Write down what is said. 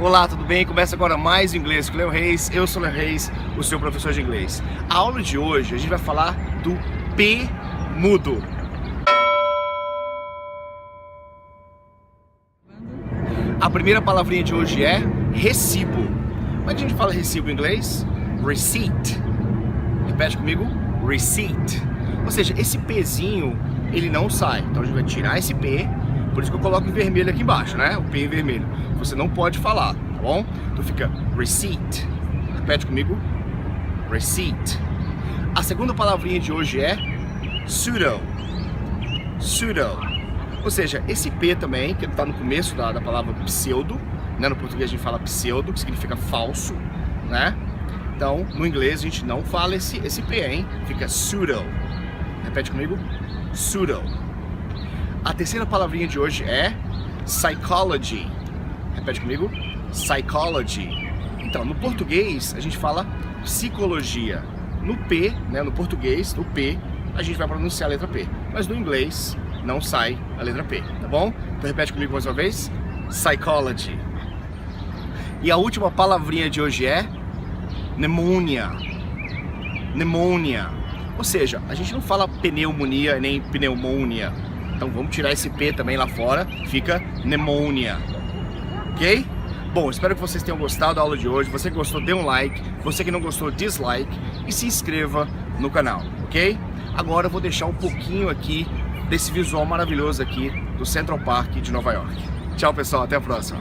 Olá, tudo bem? Começa agora mais inglês com Leo Reis. Eu sou Leo Reis, o seu professor de inglês. A aula de hoje a gente vai falar do P mudo. A primeira palavrinha de hoje é recibo. Como é que a gente fala recibo em inglês? Receipt. Repete comigo. Receipt. Ou seja, esse Pzinho, ele não sai. Então a gente vai tirar esse P por isso que eu coloco em vermelho aqui embaixo, né? O P em vermelho. Você não pode falar, tá bom? Então fica receipt. Repete comigo. Receipt. A segunda palavrinha de hoje é pseudo. Pseudo. Ou seja, esse P também, que está no começo da, da palavra pseudo, né? no português a gente fala pseudo, que significa falso, né? Então, no inglês a gente não fala esse, esse P, hein? Fica pseudo. Repete comigo. Pseudo. A terceira palavrinha de hoje é psychology. Repete comigo. Psychology. Então, no português a gente fala psicologia. No P, né, no português, no P, a gente vai pronunciar a letra P. Mas no inglês não sai a letra P, tá bom? Então repete comigo mais uma vez. Psychology. E a última palavrinha de hoje é pneumonia. Pneumonia. Ou seja, a gente não fala pneumonia nem pneumonia. Então vamos tirar esse P também lá fora, fica pneumonia. Ok? Bom, espero que vocês tenham gostado da aula de hoje. Você que gostou, dê um like. Você que não gostou, dislike. E se inscreva no canal, ok? Agora eu vou deixar um pouquinho aqui desse visual maravilhoso aqui do Central Park de Nova York. Tchau, pessoal. Até a próxima.